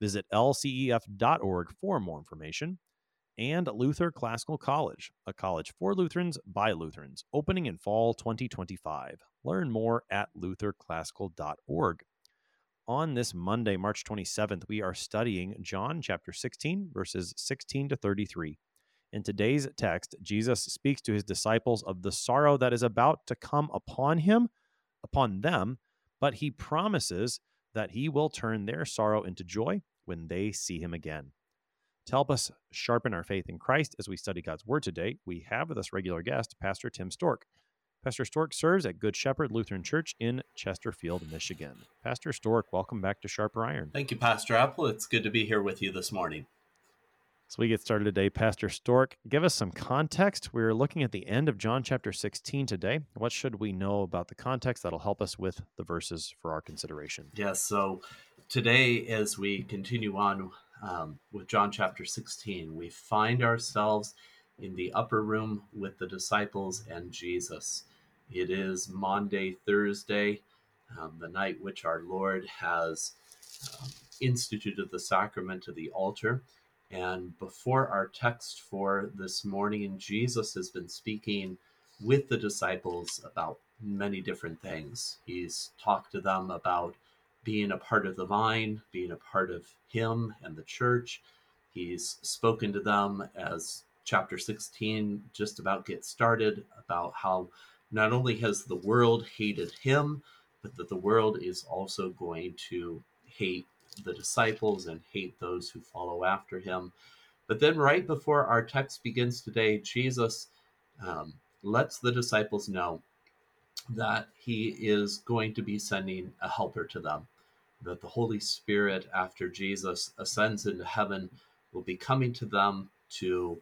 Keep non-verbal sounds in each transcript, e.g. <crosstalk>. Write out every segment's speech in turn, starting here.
Visit lcef.org for more information. And Luther Classical College, a college for Lutherans by Lutherans, opening in fall 2025. Learn more at lutherclassical.org. On this Monday, March 27th, we are studying John chapter 16, verses 16 to 33. In today's text, Jesus speaks to his disciples of the sorrow that is about to come upon him, upon them, but he promises that he will turn their sorrow into joy when they see him again. To help us sharpen our faith in Christ as we study God's Word today, we have with us regular guest, Pastor Tim Storck. Pastor Storck serves at Good Shepherd Lutheran Church in Chesterfield, Michigan. Pastor Storck, welcome back to Sharper Iron. Thank you, Pastor Appel. It's good to be here with you this morning. So we get started today. Pastor Storck, give us some context. We're looking at the end of John chapter 16 today. What should we know about the context that'll help us with the verses for our consideration? Yes, so today, as we continue on um, with John chapter 16, we find ourselves in the upper room with the disciples and Jesus. It is Monday, Thursday, um, the night which our Lord has um, instituted the sacrament of the altar. And before our text for this morning, Jesus has been speaking with the disciples about many different things. He's talked to them about being a part of the vine, being a part of Him and the church. He's spoken to them as chapter 16 just about gets started about how not only has the world hated Him, but that the world is also going to hate the disciples and hate those who follow after him. But then, right before our text begins today, Jesus um, lets the disciples know that he is going to be sending a helper to them, that the Holy Spirit, after Jesus ascends into heaven, will be coming to them to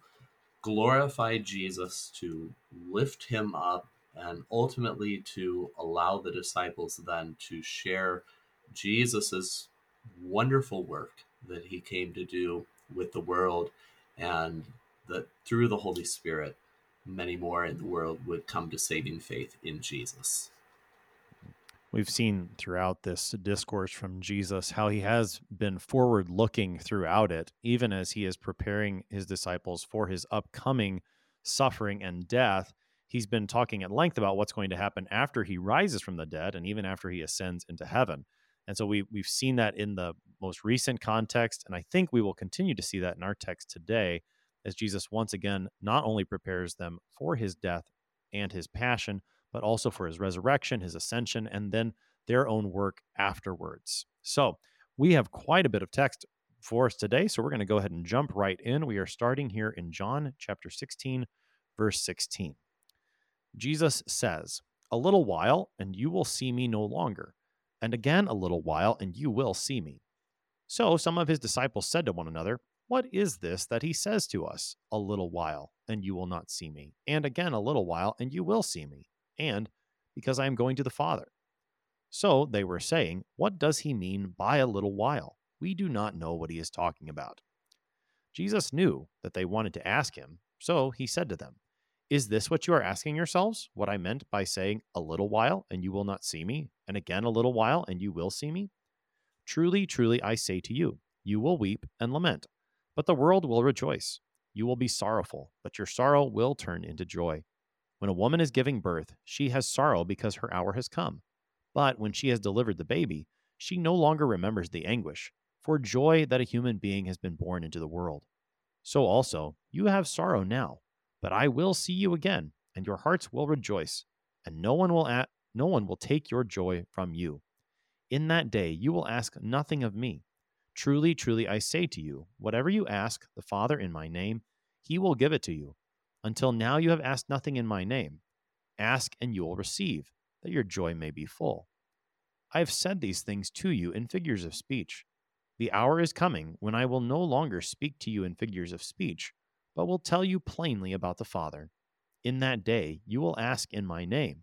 glorify Jesus, to lift him up, and ultimately to allow the disciples then to share Jesus's wonderful work that he came to do with the world, and that through the Holy Spirit, many more in the world would come to saving faith in Jesus. We've seen throughout this discourse from Jesus how he has been forward looking throughout it, even as he is preparing his disciples for his upcoming suffering and death. He's been talking at length about what's going to happen after he rises from the dead and even after he ascends into heaven. And so we we've seen that in the most recent context, and I think we will continue to see that in our text today, as Jesus once again not only prepares them for his death and his passion, but also for his resurrection, his ascension, and then their own work afterwards. So we have quite a bit of text for us today, so we're going to go ahead and jump right in. We are starting here in John chapter 16, verse 16. Jesus says, A little while, and you will see me no longer and again a little while, and you will see me. So some of his disciples said to one another, What is this that he says to us? A little while, and you will not see me. And again a little while, and you will see me. And because I am going to the Father. So they were saying, What does he mean by a little while? We do not know what he is talking about. Jesus knew that they wanted to ask him, so he said to them, is this what you are asking yourselves? What I meant by saying, A little while, and you will not see me, and again a little while, and you will see me? Truly, truly, I say to you, you will weep and lament, but the world will rejoice. You will be sorrowful, but your sorrow will turn into joy. When a woman is giving birth, she has sorrow because her hour has come. But when she has delivered the baby, she no longer remembers the anguish, for joy that a human being has been born into the world. So also, you have sorrow now but I will see you again, and your hearts will rejoice, and no one will at, no one will take your joy from you. In that day you will ask nothing of me. Truly, truly, I say to you, whatever you ask the Father in my name, he will give it to you. Until now you have asked nothing in my name. Ask, and you will receive, that your joy may be full. I have said these things to you in figures of speech. The hour is coming when I will no longer speak to you in figures of speech, but will tell you plainly about the Father. In that day you will ask in my name.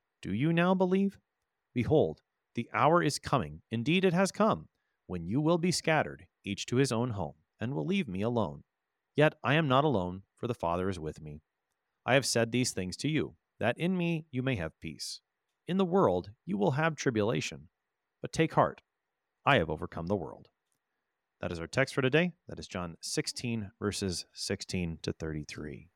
Do you now believe? Behold, the hour is coming, indeed it has come, when you will be scattered, each to his own home, and will leave me alone. Yet I am not alone, for the Father is with me. I have said these things to you, that in me you may have peace. In the world you will have tribulation, but take heart, I have overcome the world. That is our text for today. That is John 16, verses 16 to 33.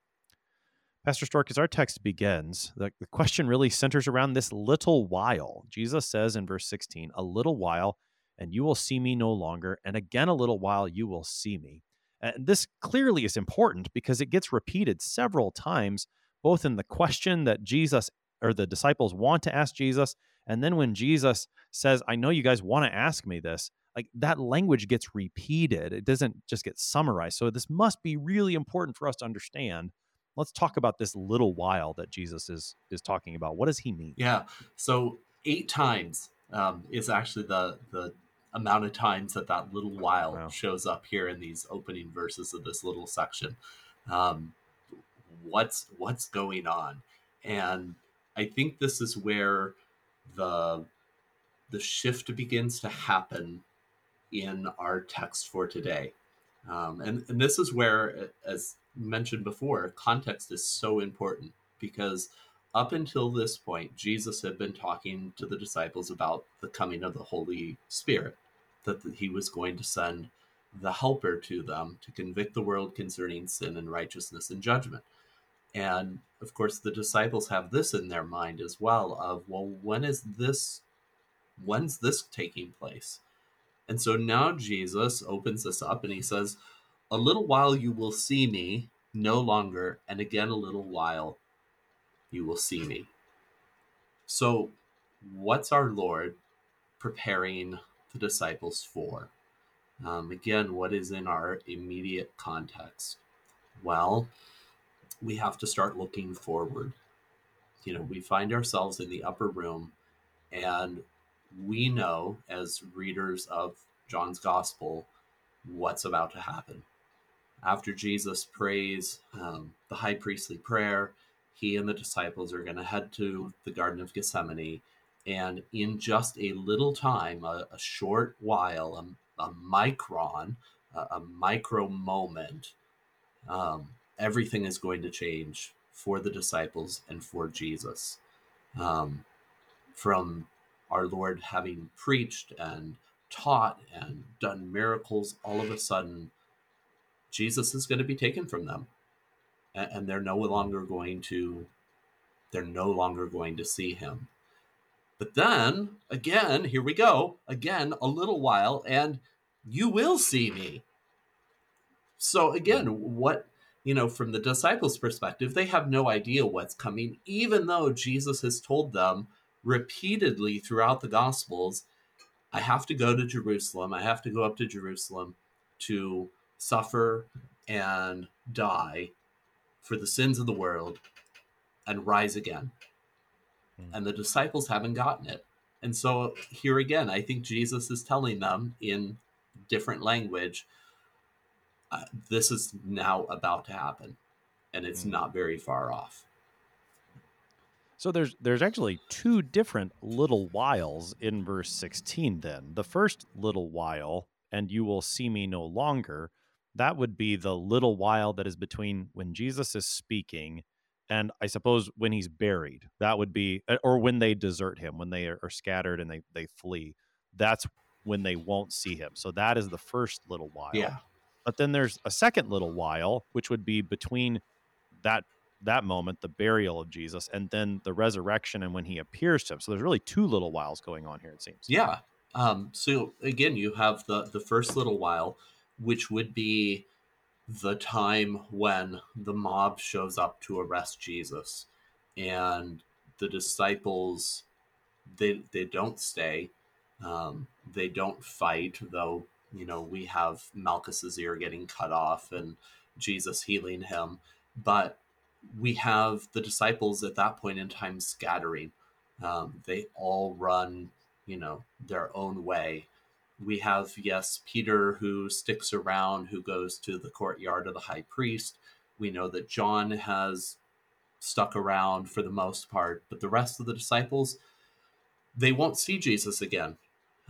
Pastor Storck, as our text begins, the, the question really centers around this little while. Jesus says in verse 16, A little while, and you will see me no longer, and again a little while you will see me. And this clearly is important because it gets repeated several times, both in the question that Jesus or the disciples want to ask Jesus, and then when Jesus says, I know you guys want to ask me this, like that language gets repeated. It doesn't just get summarized. So this must be really important for us to understand let's talk about this little while that Jesus is is talking about. What does he mean? Yeah. So eight times um, is actually the the amount of times that that little while wow. shows up here in these opening verses of this little section. Um, what's what's going on? And I think this is where the the shift begins to happen in our text for today. Um, and, and this is where, as mentioned before, context is so important because up until this point, Jesus had been talking to the disciples about the coming of the Holy Spirit, that he was going to send the helper to them to convict the world concerning sin and righteousness and judgment. And of course, the disciples have this in their mind as well of, well, when is this, when's this taking place? And so now Jesus opens this up and he says, A little while you will see me no longer, and again a little while you will see me. So, what's our Lord preparing the disciples for? Um, again, what is in our immediate context? Well, we have to start looking forward. You know, we find ourselves in the upper room, and we know as readers of John's gospel what's about to happen. After Jesus prays um, the high priestly prayer, he and the disciples are going to head to the Garden of Gethsemane. And in just a little time, a, a short while, a, a micron, a, a, micro moment, um, everything is going to change for the disciples and for Jesus. Um, from our Lord having preached and taught and done miracles, all of a sudden, Jesus is going to be taken from them. And they're no longer going to they're no longer going to see him. But then, again, here we go, again, a little while, and you will see me. So, again, what, you know, from the disciples' perspective, they have no idea what's coming, even though Jesus has told them repeatedly throughout the Gospels, I have to go to Jerusalem. I have to go up to Jerusalem to suffer and die for the sins of the world and rise again. Mm. And the disciples haven't gotten it. And so here again, I think Jesus is telling them in different language uh, this is now about to happen and it's mm. not very far off. So there's there's actually two different little whiles in verse 16 then. The first little while and you will see me no longer. That would be the little while that is between when Jesus is speaking and I suppose when he's buried. That would be uh, or when they desert him, when they are, are scattered and they they flee. That's when they won't see him. So that is the first little while. Yeah. But then there's a second little while which would be between that that moment, the burial of Jesus, and then the resurrection and when he appears to him. So there's really two little whiles going on here, it seems. Yeah. Um, so again, you have the the first little while, which would be the time when the mob shows up to arrest Jesus, and the disciples they they don't stay, um, they don't fight, though you know we have Malchus's ear getting cut off and Jesus healing him, but we have the disciples at that point in time scattering. Um, they all run, you know, their own way. We have, yes, Peter who sticks around, who goes to the courtyard of the high priest. We know that John has stuck around for the most part, but the rest of the disciples, they won't see Jesus again.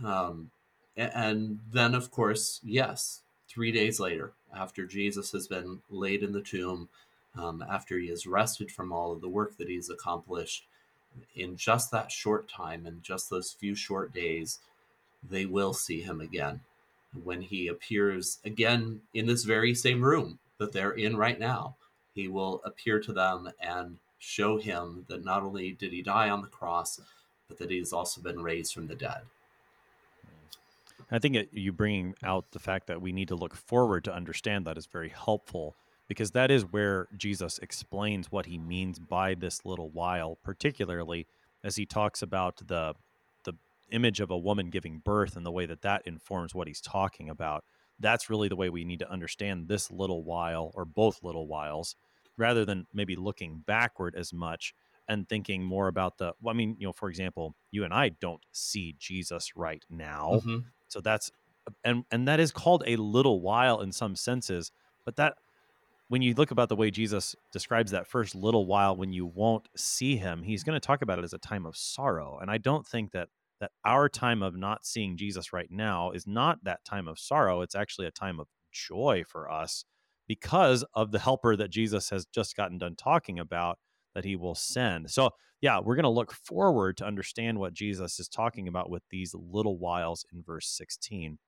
Um, and then, of course, yes, three days later, after Jesus has been laid in the tomb, um, after he is rested from all of the work that he's accomplished, in just that short time, in just those few short days, they will see him again. When he appears again in this very same room that they're in right now, he will appear to them and show him that not only did he die on the cross, but that he has also been raised from the dead. I think it, you bringing out the fact that we need to look forward to understand that is very helpful because that is where Jesus explains what he means by this little while, particularly as he talks about the the image of a woman giving birth and the way that that informs what he's talking about. That's really the way we need to understand this little while or both little whiles rather than maybe looking backward as much and thinking more about the well, I mean, you know, for example, you and I don't see Jesus right now. Mm-hmm. So that's and and that is called a little while in some senses, but that when you look about the way Jesus describes that first little while when you won't see him, he's going to talk about it as a time of sorrow. And I don't think that that our time of not seeing Jesus right now is not that time of sorrow. It's actually a time of joy for us because of the helper that Jesus has just gotten done talking about that he will send. So, yeah, we're going to look forward to understand what Jesus is talking about with these little whiles in verse 16. And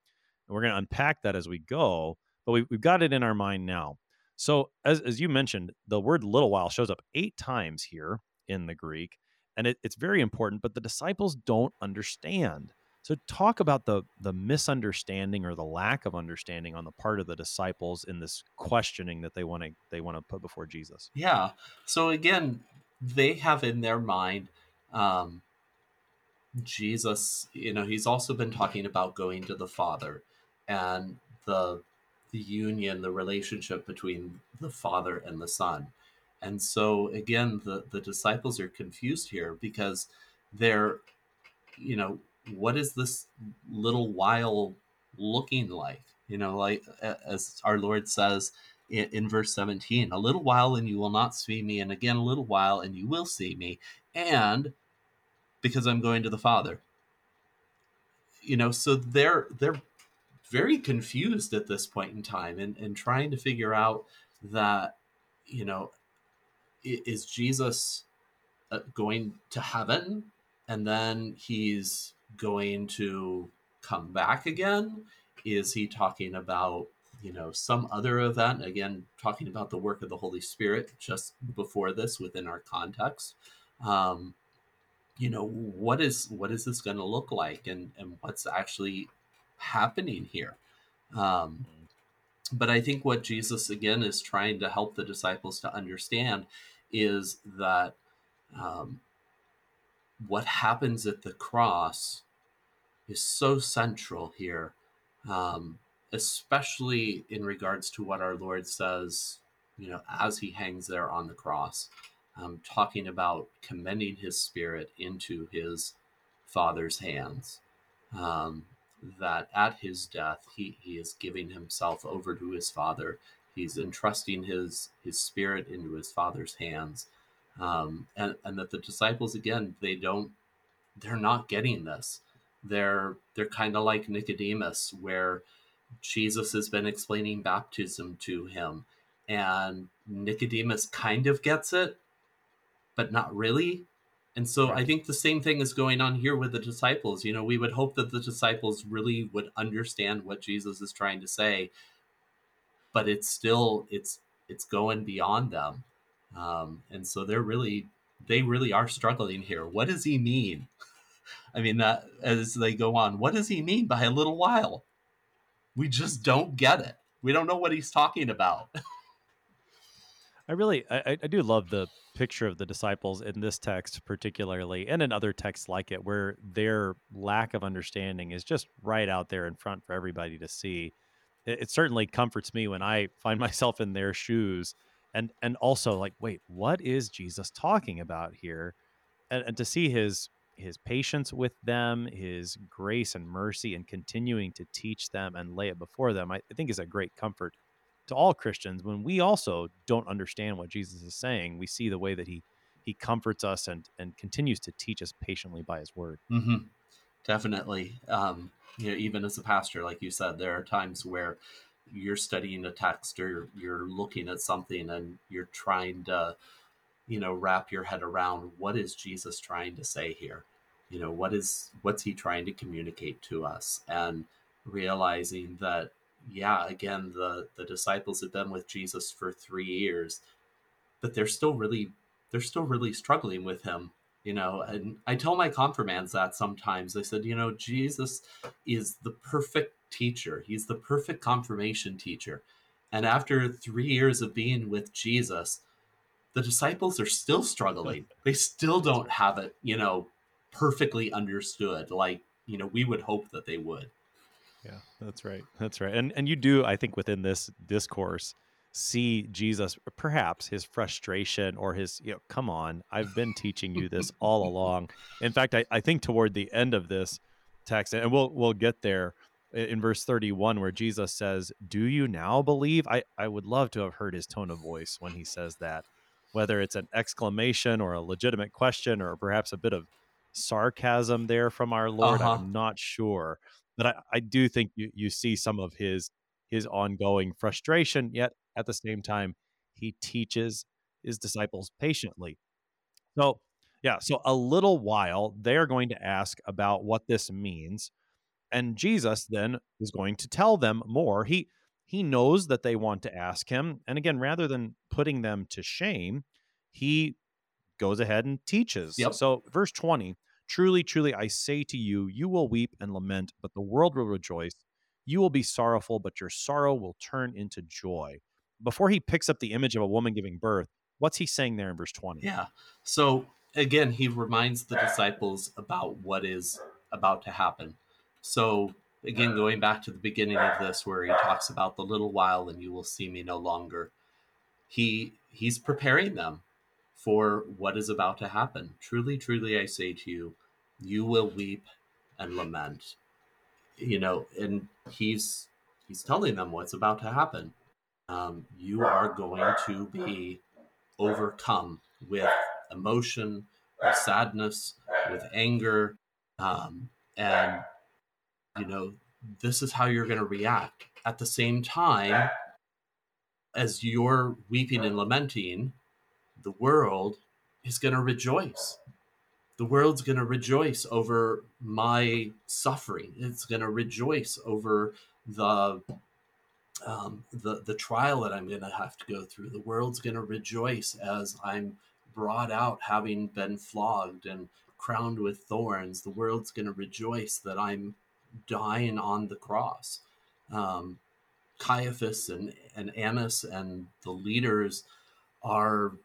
we're going to unpack that as we go, but we, have got it in our mind now. So, as, as you mentioned, the word little while shows up eight times here in the Greek, and it, it's very important, but the disciples don't understand. So, talk about the, the misunderstanding or the lack of understanding on the part of the disciples in this questioning that they want to they want to put before Jesus. Yeah. So again, they have in their mind um, Jesus. You know, he's also been talking about going to the Father, and the the union, the relationship between the Father and the Son. And so again, the, the disciples are confused here because they're, you know, what is this little while looking like? You know, like as our Lord says in, in verse 17, a little while and you will not see me, and again a little while and you will see me, and because I'm going to the Father. You know, so they're they're very confused at this point in time and, and trying to figure out that, you know, is Jesus uh, going to heaven and then he's going to come back again? Is he talking about, you know, some other event? Again, talking about the work of the Holy Spirit just before this within our context. Um, you know, what is what is this going to look like and, and what's actually happening here. Um, but I think what Jesus again is trying to help the disciples to understand is that um, what happens at the cross is so central here, um, especially in regards to what our Lord says, you know, as he hangs there on the cross, um, talking about commending his spirit into his Father's hands. Um, that at his death he, he is giving himself over to his father. He's entrusting his his spirit into his father's hands. Um, and, and that the disciples again they don't they're not getting this. They're they're kind of like nicodemus where jesus has been explaining baptism to him and nicodemus kind of gets it but not really and so I think the same thing is going on here with the disciples. You know, we would hope that the disciples really would understand what Jesus is trying to say, but it's still it's it's going beyond them. Um, and so they're really they really are struggling here. What does he mean? <laughs> I mean, that as they go on, what does he mean by a little while? We just don't get it. We don't know what he's talking about. <laughs> I really, I, I do love the picture of the disciples in this text, particularly, and in other texts like it, where their lack of understanding is just right out there in front for everybody to see. It, it certainly comforts me when I find <laughs> myself in their shoes, and and also like, wait, what is Jesus talking about here? And, and to see his his patience with them, his grace and mercy, and continuing to teach them and lay it before them, I, I think is a great comfort to all Christians when we also don't understand what Jesus is saying. We see the way that he he comforts us and and continues to teach us patiently by his word. Mm-hmm. Definitely, um, you know, even as a pastor, like you said, there are times where you're studying a text or you're looking at something and you're trying to you know wrap your head around what is jesus trying to say here you know what is what's he trying to communicate to us and realizing that yeah again the the disciples have been with jesus for three years but they're still really they're still really struggling with him you know and i tell my confirmands that sometimes. I said you know jesus is the perfect teacher. He's the perfect confirmation teacher. And after three years of being with jesus the disciples are still struggling. <laughs> They still don't have it you know perfectly understood like you know we would hope that they would yeah. That's right. That's right. And and you do i think within this discourse see jesus perhaps his frustration or his you know come on i've been teaching you this all along. In fact I, I think toward the end of this text and we'll we'll get there in verse 31 where jesus says do you now believe? I i would love to have heard his tone of voice when he says that whether it's an exclamation or a legitimate question or perhaps a bit of sarcasm there from our Lord. Uh-huh. I'm not sure, but I, I do think you, you see some of his his ongoing frustration. Yet at the same time, he teaches his disciples patiently. So yeah, so a little while they're going to ask about what this means, and Jesus then is going to tell them more. He he knows that they want to ask him, and again, rather than putting them to shame, he goes ahead and teaches. Yep. So, verse 20 Truly, truly, I say to you, you will weep and lament, but the world will rejoice. You will be sorrowful, but your sorrow will turn into joy. Before he picks up the image of a woman giving birth, what's he saying there in verse 20? Yeah. So, again, he reminds the disciples about what is about to happen. So, again, going back to the beginning of this, where he talks about the little while and you will see me no longer, he he's preparing them for what is about to happen. Truly, truly, I say to you, you will weep and lament. You know, and he's he's telling them what's about to happen. Um, you are going to be overcome with emotion, with sadness, with anger, um, and you know this is how you're going to react. At the same time, as you're weeping and lamenting, the world is going to rejoice. The world's going to rejoice over my suffering. It's going to rejoice over the um, the the trial that I'm going to have to go through. The world's going to rejoice as I'm brought out, having been flogged and crowned with thorns. The world's going to rejoice that I'm dying on the cross. Um, Caiaphas and, and Annas and the leaders are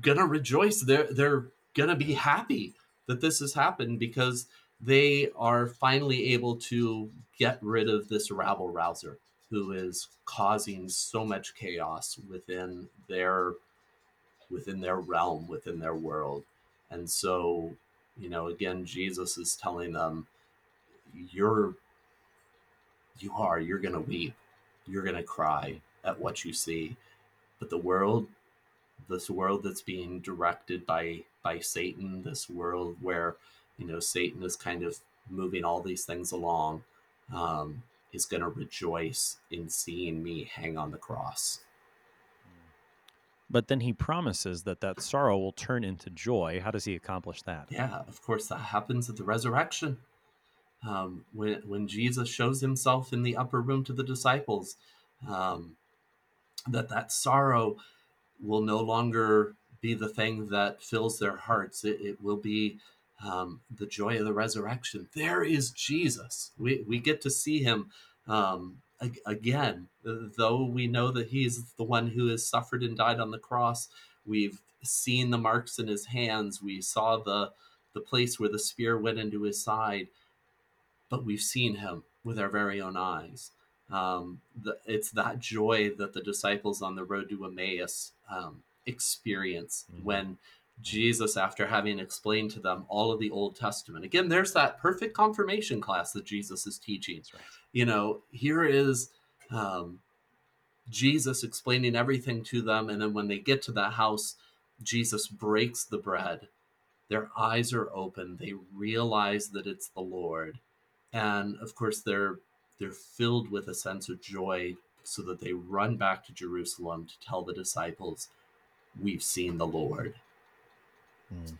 gonna rejoice. They're they're gonna be happy that this has happened because they are finally able to get rid of this rabble rouser who is causing so much chaos within their within their realm, within their world. And so, you know, again, Jesus is telling them, you're you are, you're gonna weep, you're gonna cry at what you see. But the world this world that's being directed by by Satan, this world where you know Satan is kind of moving all these things along, um, is going to rejoice in seeing me hang on the cross. But then he promises that that sorrow will turn into joy. How does he accomplish that? Yeah, of course, that happens at the resurrection. Um, when when Jesus shows himself in the upper room to the disciples, um, that that sorrow will no longer be the thing that fills their hearts. It, it will be um, the joy of the resurrection. There is Jesus. We, we get to see him um, again, though we know that he's the one who has suffered and died on the cross. We've seen the marks in his hands. We saw the the place where the spear went into his side, but we've seen him with our very own eyes. Um, the, it's that joy that the disciples on the road to Emmaus um, experience mm-hmm. when Jesus, after having explained to them all of the Old Testament, again, there's that perfect confirmation class that Jesus is teaching. Right. You know, here is um, Jesus explaining everything to them. And then when they get to that house, Jesus breaks the bread. Their eyes are open. They realize that it's the Lord. And of course, they're they're filled with a sense of joy so that they run back to Jerusalem to tell the disciples, We've seen the Lord. Mm.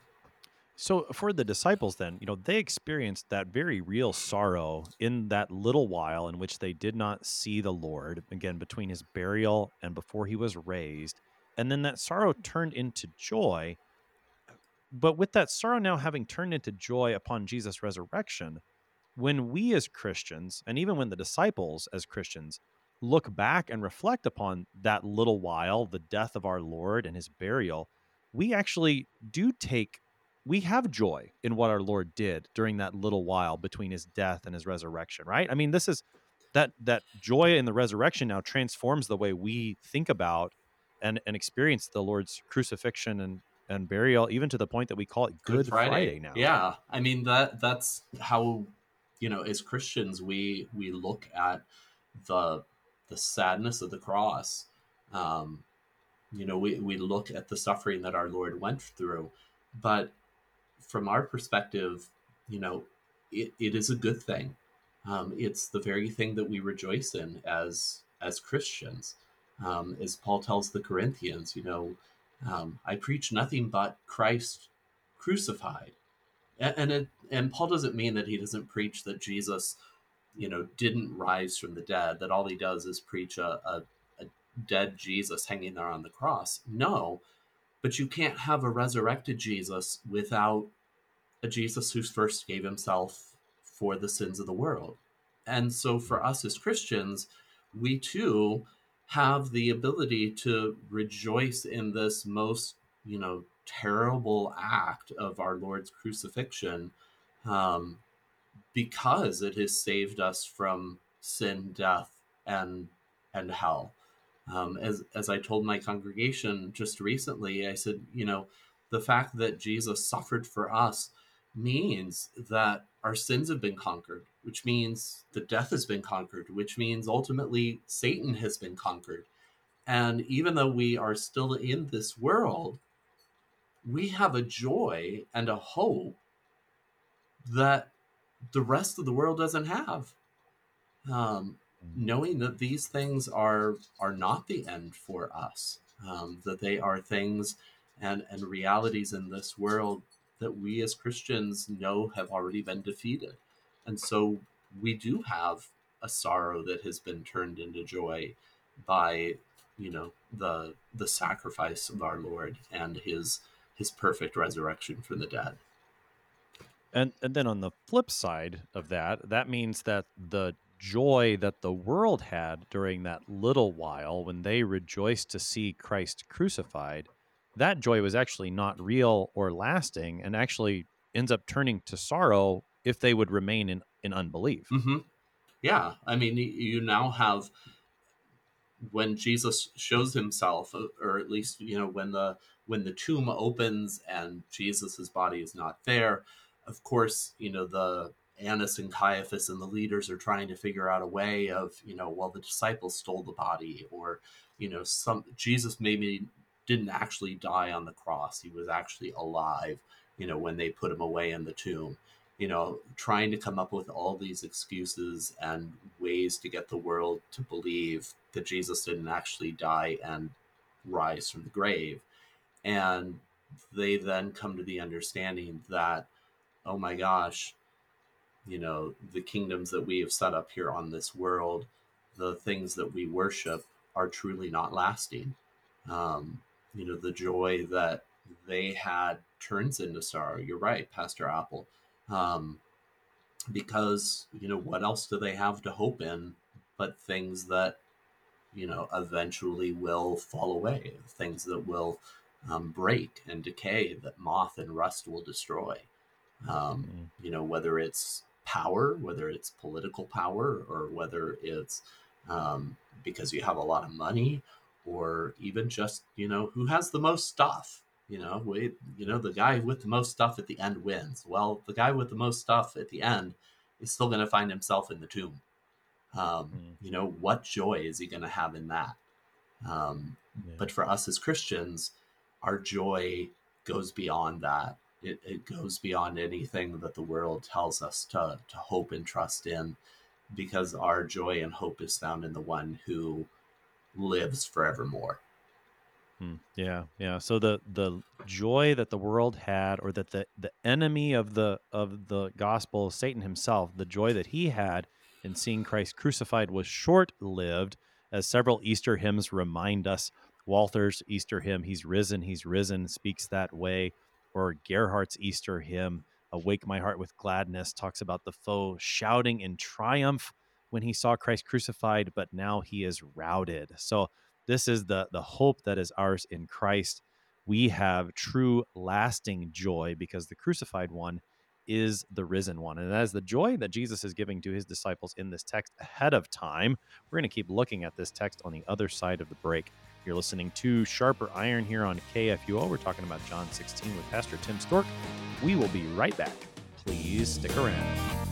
So for the disciples then, you know, they experienced that very real sorrow in that little while in which they did not see the Lord, again between his burial and before he was raised. And then that sorrow turned into joy. But with that sorrow now having turned into joy upon Jesus' resurrection, when we as Christians, and even when the disciples as Christians, look back and reflect upon that little while, the death of our Lord and his burial, we actually do take we have joy in what our Lord did during that little while between his death and his resurrection, right? I mean, this is that that joy in the resurrection now transforms the way we think about and and experience the Lord's crucifixion and and burial, even to the point that we call it Good, Good Friday. Friday now. Yeah, I mean that that's how you know as Christians we we look at the the sadness of the cross. Um, you know, we, we look at the suffering that our Lord went through, but from our perspective, you know, it, it is a good thing. Um, it's the very thing that we rejoice in as as Christians. Um, as Paul tells the Corinthians, you know, um, I preach nothing but Christ crucified, and and, it, and Paul doesn't mean that he doesn't preach that Jesus, you know, didn't rise from the dead. That all he does is preach a, a, a dead Jesus hanging there on the cross. No, but you can't have a resurrected Jesus without a Jesus who first gave himself for the sins of the world. And so for us as Christians, we too have the ability to rejoice in this most, you know, terrible act of our Lord's crucifixion um, because it has saved us from sin, death, and and hell. Um, as as I told my congregation just recently, I said, you know, the fact that Jesus suffered for us means that our sins have been conquered, which means the death has been conquered, which means ultimately Satan has been conquered. And even though we are still in this world, we have a joy and a hope that the rest of the world doesn't have. Um, knowing that these things are are not the end for us, um, that they are things and and realities in this world that we as Christians know have already been defeated. And so we do have a sorrow that has been turned into joy by, you know, the the sacrifice of our Lord and his his perfect resurrection from the dead. And and then on the flip side of that, that means that the joy that the world had during that little while when they rejoiced to see Christ crucified that joy was actually not real or lasting and actually ends up turning to sorrow if they would remain in, in unbelief. Mm-hmm. Yeah. I mean, you now have when Jesus shows himself, uh, or at least, you know, when the when the tomb opens and Jesus's body is not there, of course, you know, the Annas and Caiaphas and the leaders are trying to figure out a way of, you know, well, the disciples stole the body, or, you know, some Jesus maybe didn't actually die on the cross. He was actually alive, you know, when they put him away in the tomb. You know, trying to come up with all these excuses and ways to get the world to believe that Jesus didn't actually die and rise from the grave. And they then come to the understanding that, oh my gosh, you know, the kingdoms that we have set up here on this world, the things that we worship are truly not lasting. Um, you know the joy that they had turns into sorrow. You're right, Pastor Appel. Um, because, you know, what else do they have to hope in but things that, you know, eventually will fall away, things that will um, break and decay, that moth and rust will destroy. Um, mm-hmm. You know, whether it's power, whether it's political power, or whether it's um, because you have a lot of money, or even just you know who has the most stuff. You know, we, you know the guy with the most stuff at the end wins. Well, the guy with the most stuff at the end is still going to find himself in the tomb. Um, mm. You know, what joy is he going to have in that? Um, yeah. But for us as Christians, our joy goes beyond that. It, it goes beyond anything that the world tells us to, to hope and trust in because our joy and hope is found in the one who lives forevermore. Hmm. Yeah, yeah. So the the joy that the world had, or that the the enemy of the of the gospel, Satan himself, the joy that he had in seeing Christ crucified was short lived, as several Easter hymns remind us. Walther's Easter hymn, "He's risen, He's risen," speaks that way or Gerhardt's Easter hymn, Awake My Heart with Gladness, talks about the foe shouting in triumph when he saw Christ crucified, but now he is routed. So this is the the hope that is ours in Christ. We have true lasting joy because the crucified one is the risen one. And that is the joy that Jesus is giving to his disciples in this text ahead of time. We're going to keep looking at this text on the other side of the break. You're listening to Sharper Iron here on KFUO. We're talking about John 16 with Pastor Tim Storck. We will be right back. Please stick around.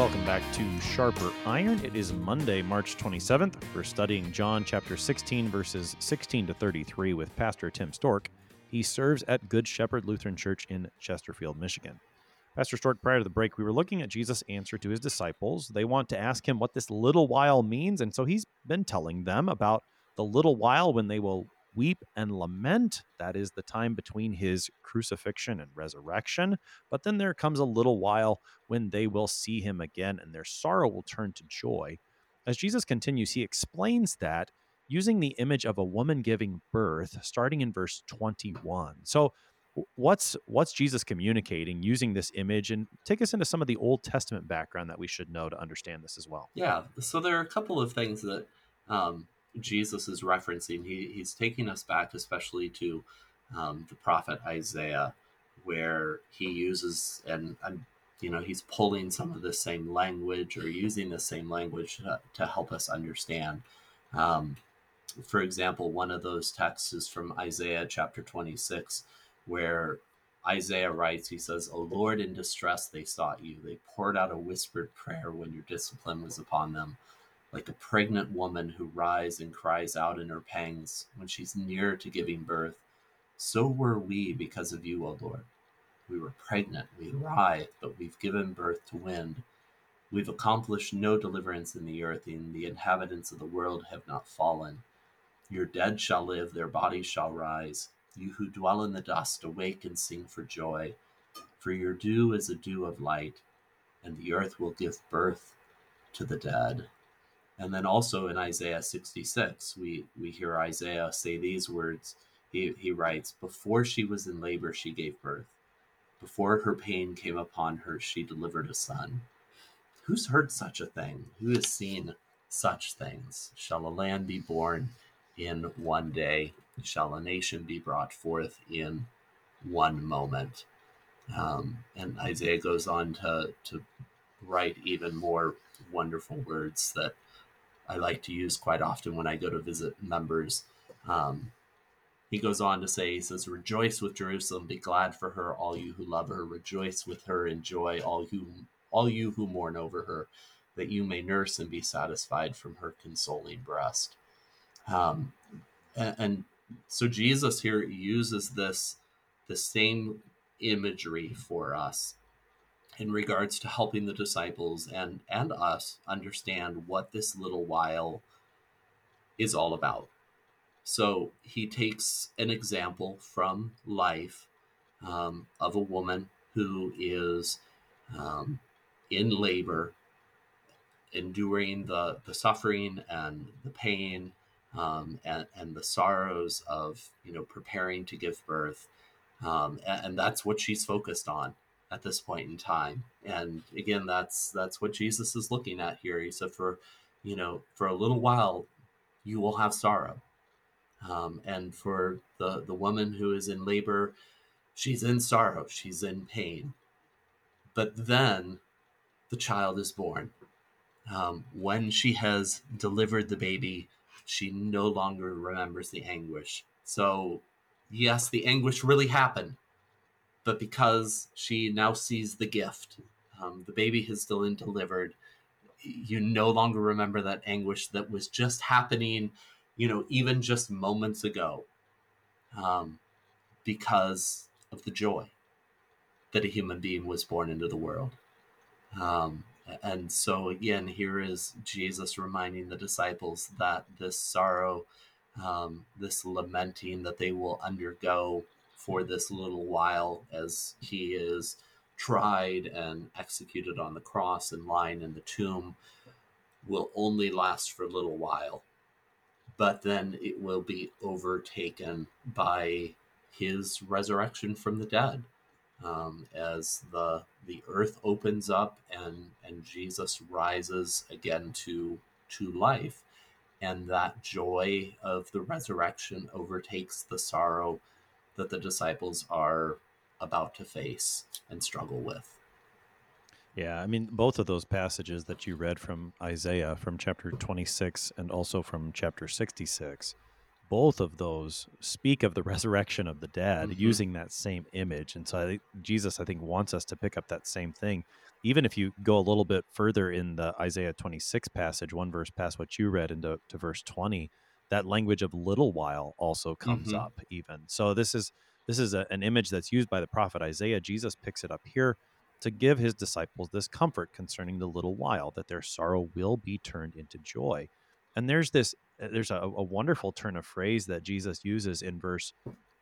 Welcome back to Sharper Iron. It is Monday, March 27th. We're studying John chapter 16, verses 16 to 33 with Pastor Tim Storck. He serves at Good Shepherd Lutheran Church in Chesterfield, Michigan. Pastor Storck, prior to the break, we were looking at Jesus' answer to his disciples. They want to ask him what this little while means, and so he's been telling them about the little while when they will weep and lament. That is the time between his crucifixion and resurrection. But then there comes a little while when they will see him again and their sorrow will turn to joy. As Jesus continues, he explains that using the image of a woman giving birth starting in verse 21. So what's what's Jesus communicating using this image and take us into some of the Old Testament background that we should know to understand this as well. Yeah, so there are a couple of things that um, Jesus is referencing. He, he's taking us back, especially to um, the prophet Isaiah, where he uses and, and you know he's pulling some of the same language or using the same language to, to help us understand. Um, for example, one of those texts is from Isaiah chapter 26, where Isaiah writes, he says, O Lord, in distress they sought you. They poured out a whispered prayer when your discipline was upon them like a pregnant woman who writhes and cries out in her pangs when she's near to giving birth, so were we because of you, O Lord. We were pregnant, we writhed, but we've given birth to wind. We've accomplished no deliverance in the earth, and the inhabitants of the world have not fallen. Your dead shall live, their bodies shall rise. You who dwell in the dust, awake and sing for joy. For your dew is a dew of light, and the earth will give birth to the dead. And then also in Isaiah 66, we, we hear Isaiah say these words. He, he writes, Before she was in labor, she gave birth. Before her pain came upon her, she delivered a son. Who's heard such a thing? Who has seen such things? Shall a land be born in one day? Shall a nation be brought forth in one moment? Um, and Isaiah goes on to, to write even more wonderful words that I like to use quite often when I go to visit members. Um, he goes on to say, he says, Rejoice with Jerusalem, be glad for her, all you who love her. Rejoice with her, enjoy all you all you who mourn over her, that you may nurse and be satisfied from her consoling breast. Um, and, and so Jesus here uses this the same imagery for us in regards to helping the disciples and and us understand what this little while is all about. So he takes an example from life um, of a woman who is um, in labor, enduring the, the suffering and the pain um, and, and the sorrows of you know preparing to give birth, um, and, and that's what she's focused on at this point in time. And again, that's that's what Jesus is looking at here. He said, "For you know, for a little while, you will have sorrow." Um, and for the the woman who is in labor, she's in sorrow, she's in pain. But then the child is born. Um, when she has delivered the baby, she no longer remembers the anguish. So, yes, the anguish really happened, but because she now sees the gift, um, the baby has still been delivered, you no longer remember that anguish that was just happening you know, even just moments ago, um, because of the joy that a human being was born into the world. Um, and so, again, here is Jesus reminding the disciples that this sorrow, um, this lamenting that they will undergo for this little while as he is tried and executed on the cross and lying in the tomb, will only last for a little while. But then it will be overtaken by his resurrection from the dead um, as the the earth opens up and and Jesus rises again to to life. And that joy of the resurrection overtakes the sorrow that the disciples are about to face and struggle with yeah, I mean, both of those passages that you read from Isaiah, from chapter 26 and also from chapter 66, both of those speak of the <laughs> resurrection of the dead mm-hmm. using that same image. And so I think Jesus, I think, wants us to pick up that same thing. Even if you go a little bit further in the Isaiah 26 passage, one verse past what you read into to verse 20, that language of little while also comes mm-hmm. up even. So this is this is a, an image that's used by the prophet Isaiah. Jesus picks it up here to give his disciples this comfort concerning the little while that their sorrow will be turned into joy. And there's this uh, there's a, a wonderful turn of phrase that Jesus uses in verse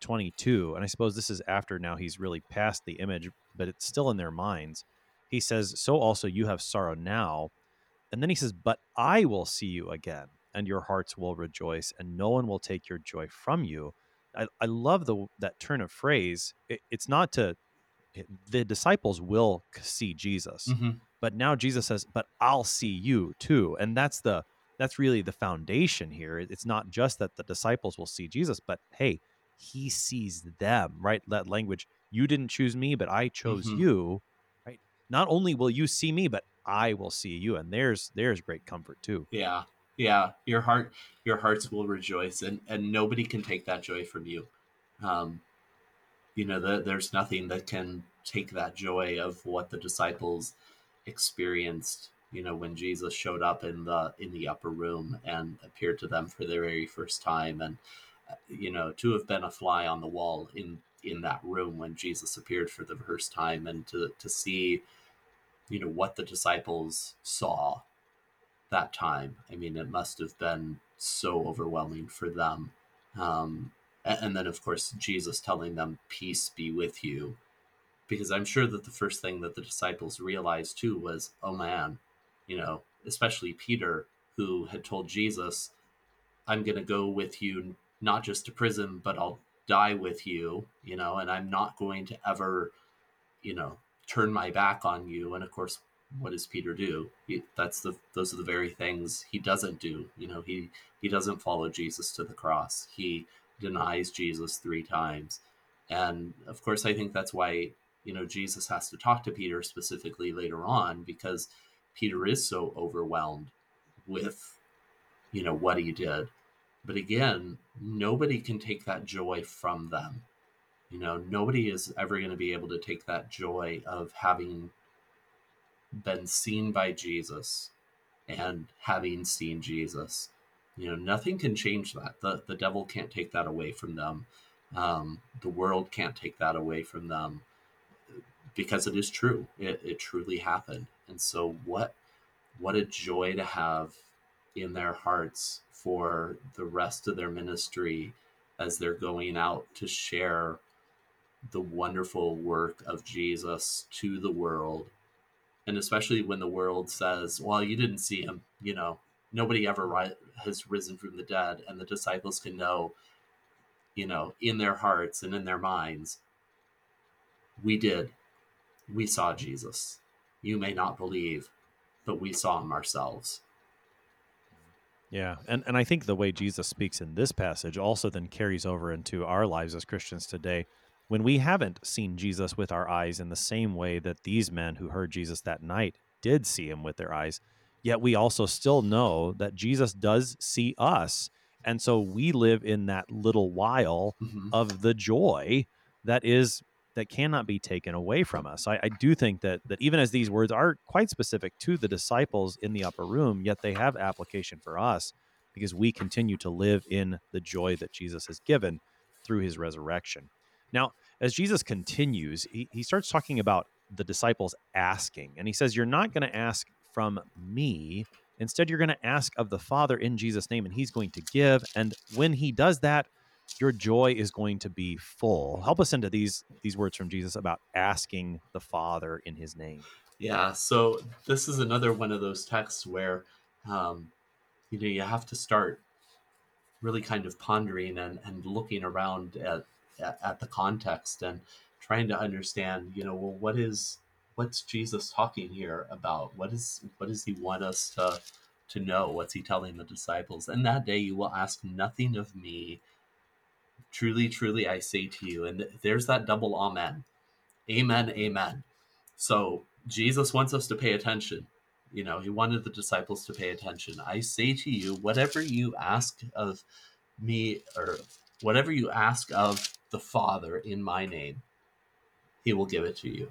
22 and I suppose this is after now he's really past the image but it's still in their minds. He says, "So also you have sorrow now." And then he says, "But I will see you again, and your hearts will rejoice, and no one will take your joy from you." I, I love the that turn of phrase. It, it's not to the disciples will see Jesus. Mm-hmm. But now Jesus says, "But I'll see you too." And that's the that's really the foundation here. It's not just that the disciples will see Jesus, but hey, he sees them, right? That language, you didn't choose me, but I chose mm-hmm. you, right? Not only will you see me, but I will see you. And there's there's great comfort too. Yeah. Yeah. Your heart your hearts will rejoice and and nobody can take that joy from you. Um you know the, there's nothing that can take that joy of what the disciples experienced you know when jesus showed up in the in the upper room and appeared to them for the very first time and uh, you know to have been a fly on the wall in in that room when jesus appeared for the first time and to to see you know what the disciples saw that time. I mean it must have been so overwhelming for them. Um, and then of course jesus telling them peace be with you. Because i'm sure that the first thing that the disciples realized too was oh man you know especially peter who had told jesus i'm going to go with you not just to prison but i'll die with you you know and i'm not going to ever you know turn my back on you and of course what does peter do he, that's the those are the very things he doesn't do you know he he doesn't follow jesus to the cross he denies Jesus three times. And of course, I think that's why, you know, Jesus has to talk to Peter specifically later on because Peter is so overwhelmed with, you know, what he did. But again, nobody can take that joy from them. You know, nobody is ever going to be able to take that joy of having been seen by Jesus and having seen Jesus. You know, nothing can change that. The the devil can't take that away from them. Um, the world can't take that away from them because it is true. It, it truly happened. And so what what a joy to have in their hearts for the rest of their ministry as they're going out to share the wonderful work of Jesus to the world. And especially when the world says, well, you didn't see him, you know, nobody ever ri- has risen from the dead. And the disciples can know, you know, in their hearts and in their minds, we did. We saw Jesus. You may not believe, but we saw him ourselves. Yeah, and and I think the way Jesus speaks in this passage also then carries over into our lives as Christians today. When we haven't seen Jesus with our eyes in the same way that these men who heard Jesus that night did see him with their eyes, yet we also still know that Jesus does see us. And so we live in that little while Mhm. of the joy that is that cannot be taken away from us. I, I do think that that even as these words are quite specific to the disciples in the upper room, yet they have application for us because we continue to live in the joy that Jesus has given through his resurrection. Now, as Jesus continues, he, he starts talking about the disciples asking, and he says, You're not going to ask from me. Instead, you're going to ask of the Father in Jesus' name, and he's going to give. And when he does that, your joy is going to be full. Help us into these these words from Jesus about asking the Father in his name. Yeah, so this is another one of those texts where, um, you know, you have to start really kind of pondering and, and looking around at, at at the context and trying to understand, you know, well, what is what's Jesus talking here about? What is what does he want us to to know? What's he telling the disciples? And that day you will ask nothing of me. Truly, truly, I say to you, and there's that double amen, amen, amen. So Jesus wants us to pay attention. You know, he wanted the disciples to pay attention. I say to you, whatever you ask of me, or whatever you ask of the Father in my name, he will give it to you.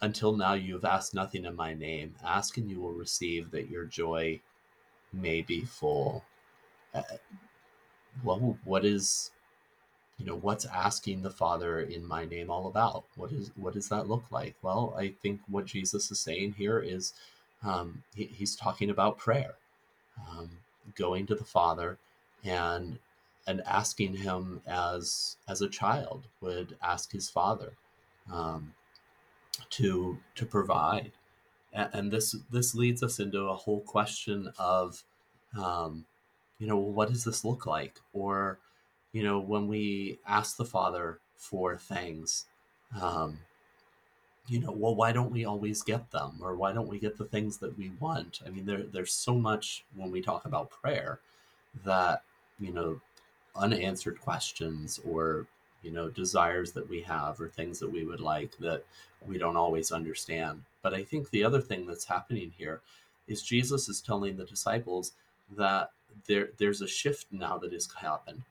Until now, you have asked nothing in my name. Ask and you will receive, that your joy may be full. Uh, well, what is you know what's asking the father in my name all about what is what does that look like well i think what jesus is saying here is um, he, he's talking about prayer um, going to the father and and asking him as as a child would ask his father um, to to provide. And, this this leads us into a whole question of um, you know what does this look like? Or you know, when we ask the Father for things, um, you know, well, why don't we always get them, or why don't we get the things that we want? I mean, there, there's so much when we talk about prayer that you know, unanswered questions or you know, desires that we have or things that we would like that we don't always understand. But I think the other thing that's happening here is Jesus is telling the disciples that there there's a shift now that has happened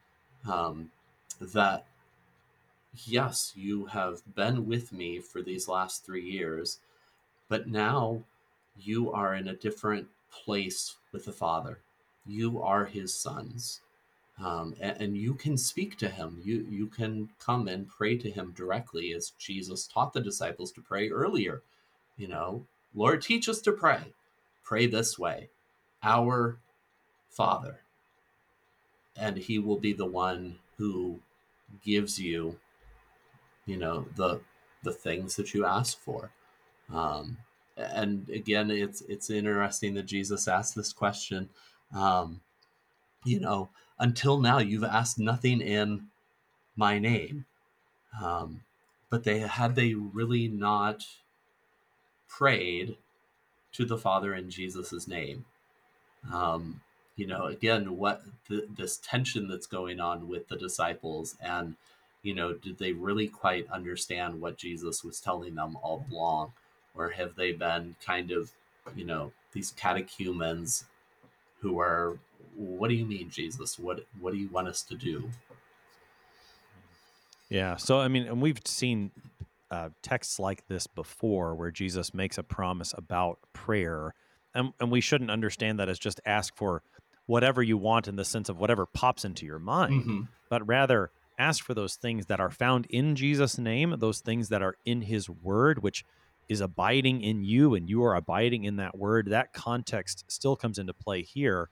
um, that yes, you have been with me for these last three years, but now you are in a different place with the Father. You are His sons, um, and, and you can speak to Him. You you can come and pray to Him directly, as Jesus taught the disciples to pray earlier. You know, Lord, teach us to pray. Pray this way, Our Father and he will be the one who gives you you know the the things that you ask for um, and again it's it's interesting that jesus asked this question um, you know until now you've asked nothing in my name. Um, but they had they really not prayed to the father in jesus' name um, you know again what th- this tension that's going on with the disciples and you know did they really quite understand what jesus was telling them all along? Or have they been kind of you know these catechumens who are what do you mean, Jesus? What what do you want us to do? Yeah. So, I mean, and we've seen uh, texts like this before where Jesus makes a promise about prayer. And, and we shouldn't understand that as just ask for whatever you want in the sense of whatever pops into your mind, Mm-hmm. but rather ask for those things that are found in Jesus' name, those things that are in his word, which is abiding in you and you are abiding in that word. That context still comes into play here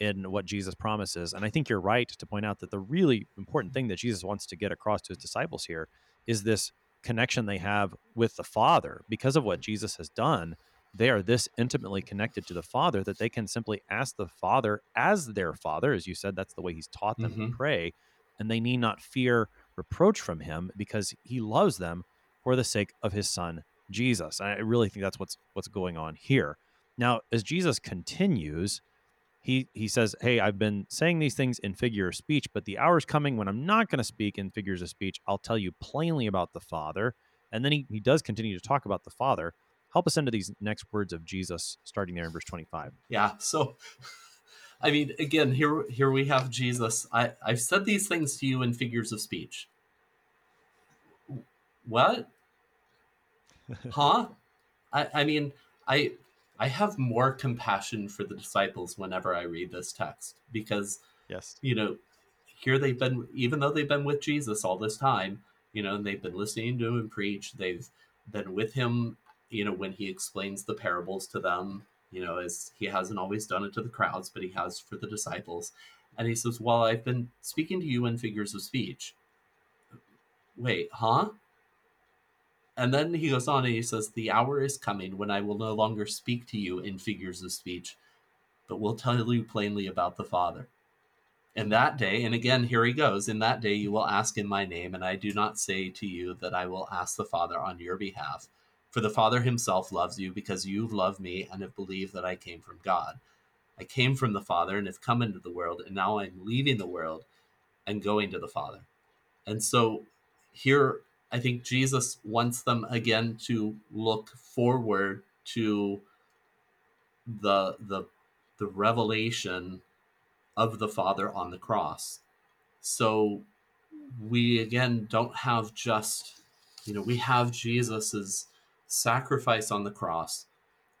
in what Jesus promises. And I think you're right to point out that the really important thing that Jesus wants to get across to his disciples here is this connection they have with the Father. Because of what Jesus has done, they are this intimately connected to the Father that they can simply ask the Father as their Father. As you said, that's the way he's taught them Mhm. to pray. And they need not fear reproach from him because he loves them for the sake of his son Jesus. And I really think that's what's what's going on here. Now, as Jesus continues, he he says, "Hey, I've been saying these things in figure of speech, but the hour's coming when I'm not going to speak in figures of speech. I'll tell you plainly about the Father." And then he, he does continue to talk about the Father. Help us into these next words of Jesus, starting there in verse 25. Yeah. So, <laughs> I mean, again, here here we have Jesus. I I've said these things to you in figures of speech. What? <laughs> Huh? I I mean, I I have more compassion for the disciples whenever I read this text because Yes. you know, here they've been, even though they've been with Jesus all this time, you know, and they've been listening to him preach, they've been with him, you know, when he explains the parables to them, you know, as he hasn't always done it to the crowds, but he has for the disciples. And he says, Well, I've been speaking to you in figures of speech. Wait, huh? And then he goes on and he says, The hour is coming when I will no longer speak to you in figures of speech, but will tell you plainly about the Father. In that day, and again, here he goes, in that day you will ask in my name, and I do not say to you that I will ask the Father on your behalf. For the Father himself loves you because you love me and have believed that I came from God. I came from the Father and have come into the world, and now I'm leaving the world and going to the Father. And so here, I think Jesus wants them again to look forward to the the the revelation of the Father on the cross. So we again don't have just, you know, we have Jesus's sacrifice on the cross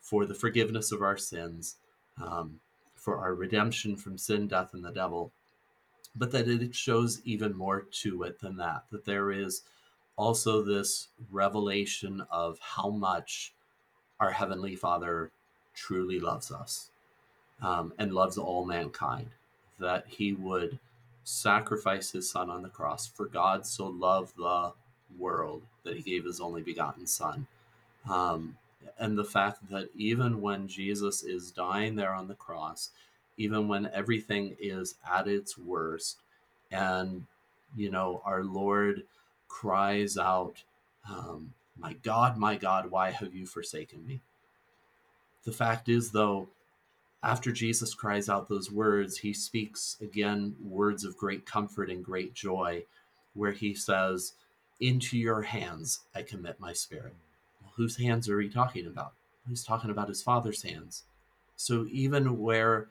for the forgiveness of our sins, um, for our redemption from sin, death, and the devil. But that it shows even more to it than that, that there is also this revelation of how much our Heavenly Father truly loves us um, and loves all mankind that he would sacrifice his son on the cross. For God so loved the world that he gave his only begotten son. Um, and the fact that even when Jesus is dying there on the cross, even when everything is at its worst, and you know, our Lord cries out, um, My God, my God, why have you forsaken me? The fact is, though, after Jesus cries out those words, he speaks again words of great comfort and great joy, where he says, Into your hands I commit my spirit. Well, whose hands are he talking about? He's talking about his father's hands. So even where,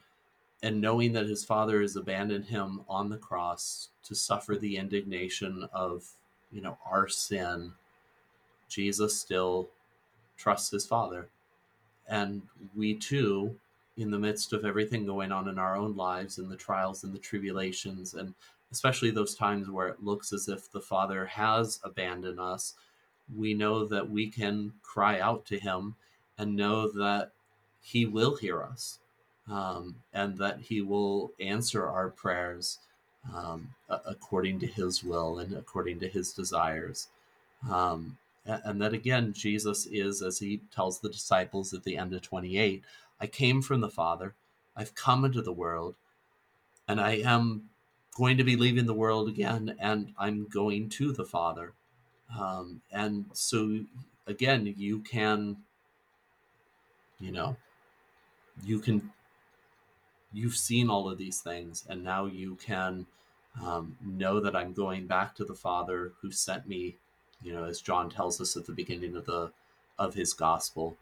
and knowing that his father has abandoned him on the cross to suffer the indignation of, you know, our sin, Jesus still trusts his father. And we too, in the midst of everything going on in our own lives and the trials and the tribulations and especially those times where it looks as if the father has abandoned us we know that we can cry out to him and know that he will hear us um, and that he will answer our prayers um, according to his will and according to his desires um, and that again jesus is as he tells the disciples at the end of 28 I came from the Father. I've come into the world, and I am going to be leaving the world again, and I'm going to the Father. Um, and so, again, you can, you know, you can, you've seen all of these things, and now you can um, know that I'm going back to the Father who sent me. You know, as John tells us at the beginning of the of his gospel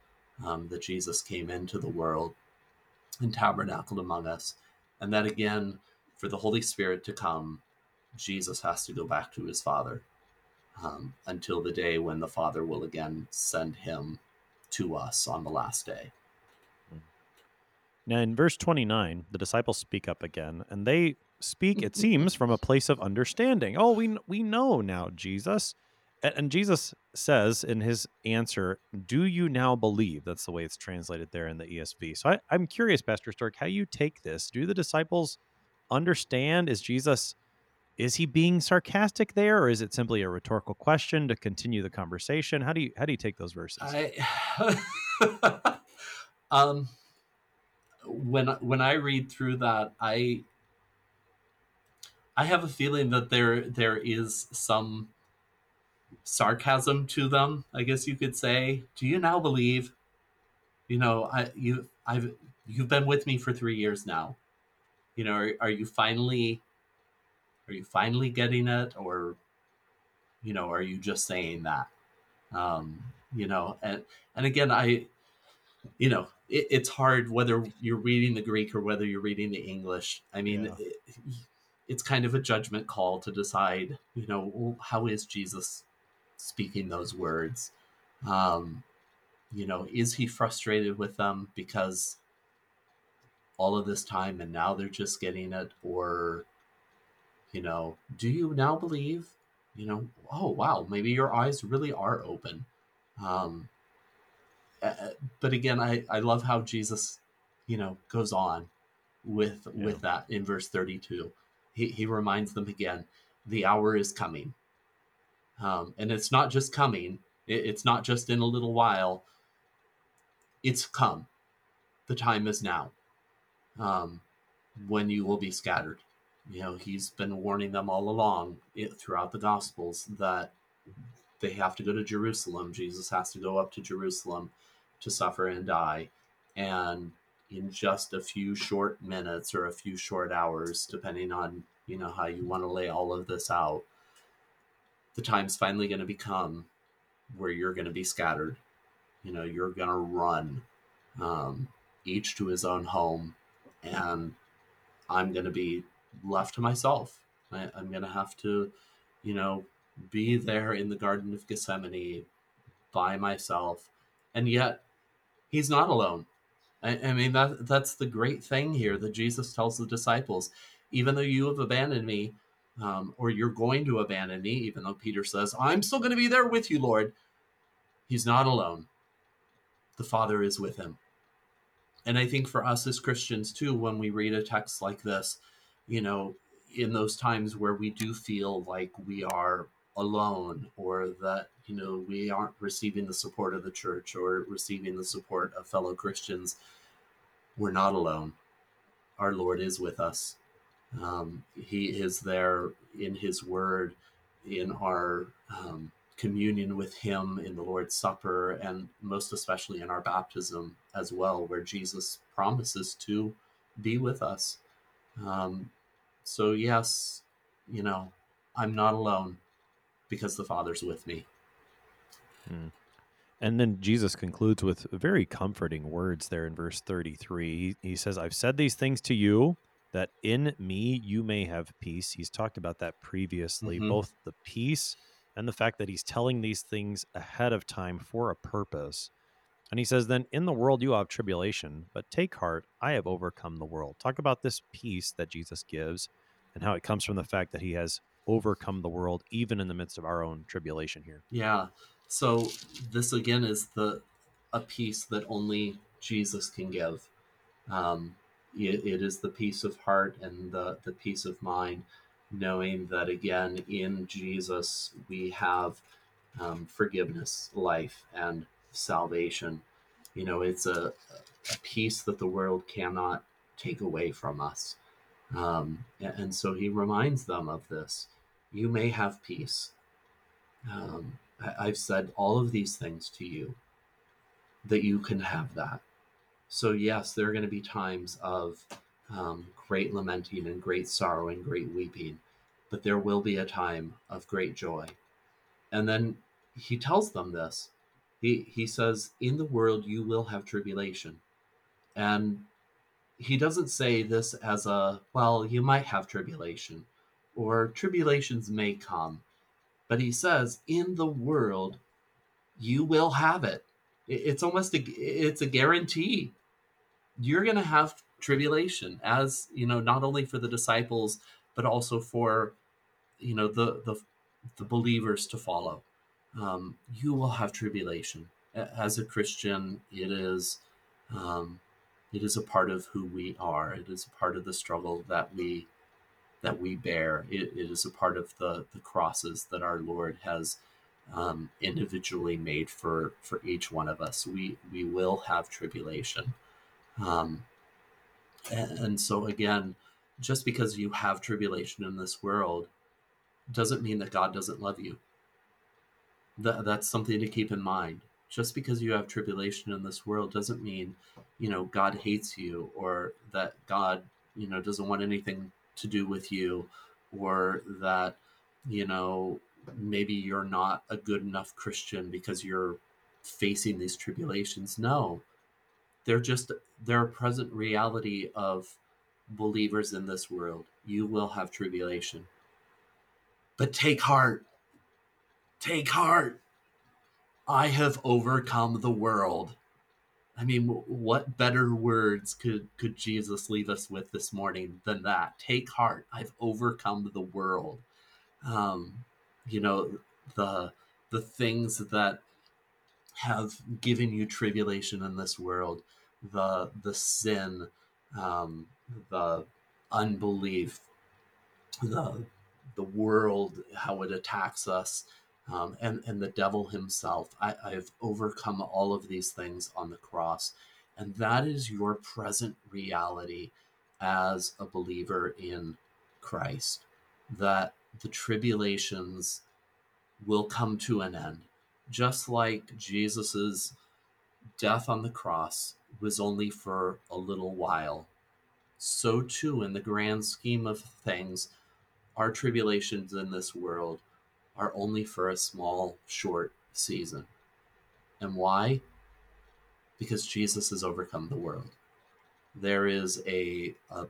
um, that Jesus came into the world and tabernacled among us. And that again, for the Holy Spirit to come, Jesus has to go back to his Father um, until the day when the Father will again send him to us on the last day. Now, in verse 29, the disciples speak up again, and they speak, it <laughs> seems, from a place of understanding. Oh, we, we know now, Jesus. And, Jesus says in his answer, Do you now believe? That's the way it's translated there in the ESV. So I, I'm curious, Pastor Storck, how you take this. Do the disciples understand? Is Jesus is he being sarcastic there or is it simply a rhetorical question to continue the conversation how do you how do you take those verses I, <laughs> um when when i read through that i i have a feeling that there there is some sarcasm to them i guess you could say. Do you now believe you know i you i've you've been with me for 3 years now. You know are, are you finally are you finally getting it? Or you know are you just saying that? Um you know and and again i you know it, it's hard whether you're reading the greek or whether you're reading the english. I mean Yeah. it, it's kind of a judgment call to decide you know well, how is jesus speaking those words? Um you know is he frustrated with them because all of this time and now they're just getting it? Or you know do you now believe you know oh wow maybe your eyes really are open? Um but again i i love how jesus you know goes on with Yeah. with that in verse 32 he he reminds them again the hour is coming. Um and it's not just coming. It, it's not just in a little while. It's come. The time is now. Um when you will be scattered. You know he's been warning them all along it, throughout the gospels that they have to go to jerusalem. Jesus has to go up to jerusalem to suffer and die. And in just a few short minutes or a few short hours depending on you know how you want to lay all of this out the time's finally going to become where you're going to be scattered you know you're going to run um, each to his own home and i'm going to be left to myself. I, I'm going to have to, you know, be there in the Garden of Gethsemane by myself. And yet, he's not alone. I, I mean, that, that's the great thing here that Jesus tells the disciples. Even though you have abandoned me, um, or you're going to abandon me, even though Peter says, I'm still going to be there with you, Lord, he's not alone. The Father is with him. And I think for us as Christians, too, when we read a text like this, you know, in those times where we do feel like we are alone or that, you know, we aren't receiving the support of the church or receiving the support of fellow Christians, we're not alone. Our Lord is with us. Um, he is there in His Word, in our um, communion with Him in the Lord's Supper, and most especially in our baptism as well, where Jesus promises to be with us. Um, so, yes, you know, I'm not alone because the Father's with me. And then Jesus concludes with very comforting words there in verse 33. He, he says, I've said these things to you that in me you may have peace. He's talked about that previously, Mhm. both the peace and the fact that he's telling these things ahead of time for a purpose. And he says, Then in the world you have tribulation, but take heart, I have overcome the world. Talk about this peace that Jesus gives and how it comes from the fact that he has overcome the world, even in the midst of our own tribulation here. Yeah. So this again is the a peace that only Jesus can give. Um, it, it is the peace of heart and the the peace of mind, knowing that again in Jesus we have um, forgiveness, life, and salvation. You know, it's a, a peace that the world cannot take away from us. Um, and so he reminds them of this. You may have peace. Um, I've said all of these things to you that you can have that. So, yes, there are going to be times of um, great lamenting and great sorrow and great weeping, but there will be a time of great joy. And then he tells them this. He, he says, In the world you will have tribulation. And he doesn't say this as a, well, you might have tribulation or tribulations may come, but he says, in the world, you will have it. It's almost a, it's a guarantee. You're going to have tribulation as, you know, not only for the disciples, but also for, you know, the, the, the believers to follow. Um, you will have tribulation. As a Christian, it is, um, it is a part of who we are. It is a part of the struggle that we that we bear. it, it is a part of the the crosses that our Lord has um, individually made for for each one of us. We we will have tribulation, um, and, and so again, just because you have tribulation in this world, doesn't mean that God doesn't love you. That that's something to keep in mind just because you have tribulation in this world doesn't mean you know god hates you or that god you know doesn't want anything to do with you or that you know maybe you're not a good enough christian because you're facing these tribulations. No they're just they're a present reality of believers in this world. You will have tribulation. But take heart. Take heart. I have overcome the world. I mean, what better words could could Jesus leave us with this morning than that? Take heart, I've overcome the world. Um, you know, the the things that have given you tribulation in this world, the the sin, um, the unbelief, the the world, how it attacks us, um, and and the devil himself. I, I've overcome all of these things on the cross, and that is your present reality as a believer in Christ. That the tribulations will come to an end, just like Jesus's death on the cross was only for a little while. So too, in the grand scheme of things, our tribulations in this world are only for a small, short season. And why? Because Jesus has overcome the world. There is a, a,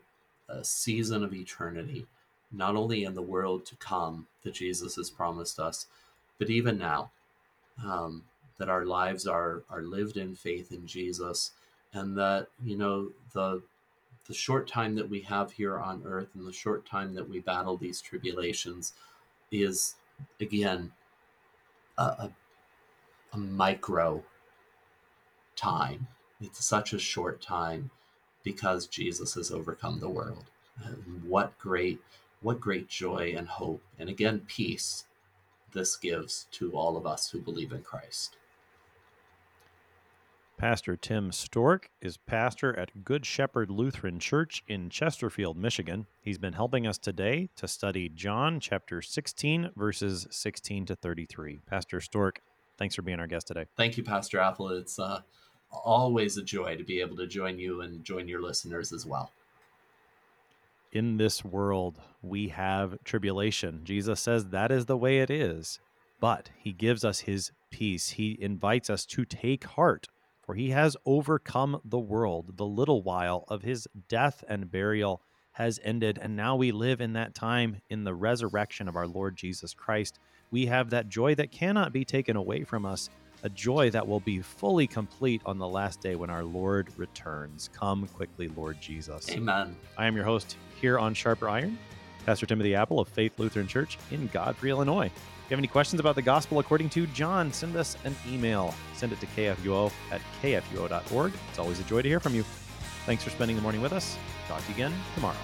a season of eternity, not only in the world to come that Jesus has promised us, but even now, um, that our lives are, are lived in faith in Jesus, and that, you know, the the short time that we have here on earth and the short time that we battle these tribulations is again a, a, a micro time. It's such a short time because Jesus has overcome the world. And what great, what great joy and hope, and again, peace this gives to all of us who believe in Christ. Pastor Tim Storck is pastor at Good Shepherd Lutheran Church in Chesterfield, Michigan. He's been helping us today to study John chapter 16, verses 16 to 33. Pastor Storck, thanks for being our guest today. Thank you, Pastor Appel. It's uh, always a joy to be able to join you and join your listeners as well. In this world, we have tribulation. Jesus says that is the way it is, but he gives us his peace. He invites us to take heart for he has overcome the world. The little while of his death and burial has ended, and now we live in that time in the resurrection of our Lord Jesus Christ. We have that joy that cannot be taken away from us, a joy that will be fully complete on the last day when our Lord returns. Come quickly, Lord Jesus. Amen. I am your host here on Sharper Iron, Pastor Timothy Appel of Faith Lutheran Church in Godfrey, Illinois you have any questions about the gospel according to John, send us an email. Send it to kfuo at kfuo.org. It's always a joy to hear from you. Thanks for spending the morning with us. Talk to you again tomorrow.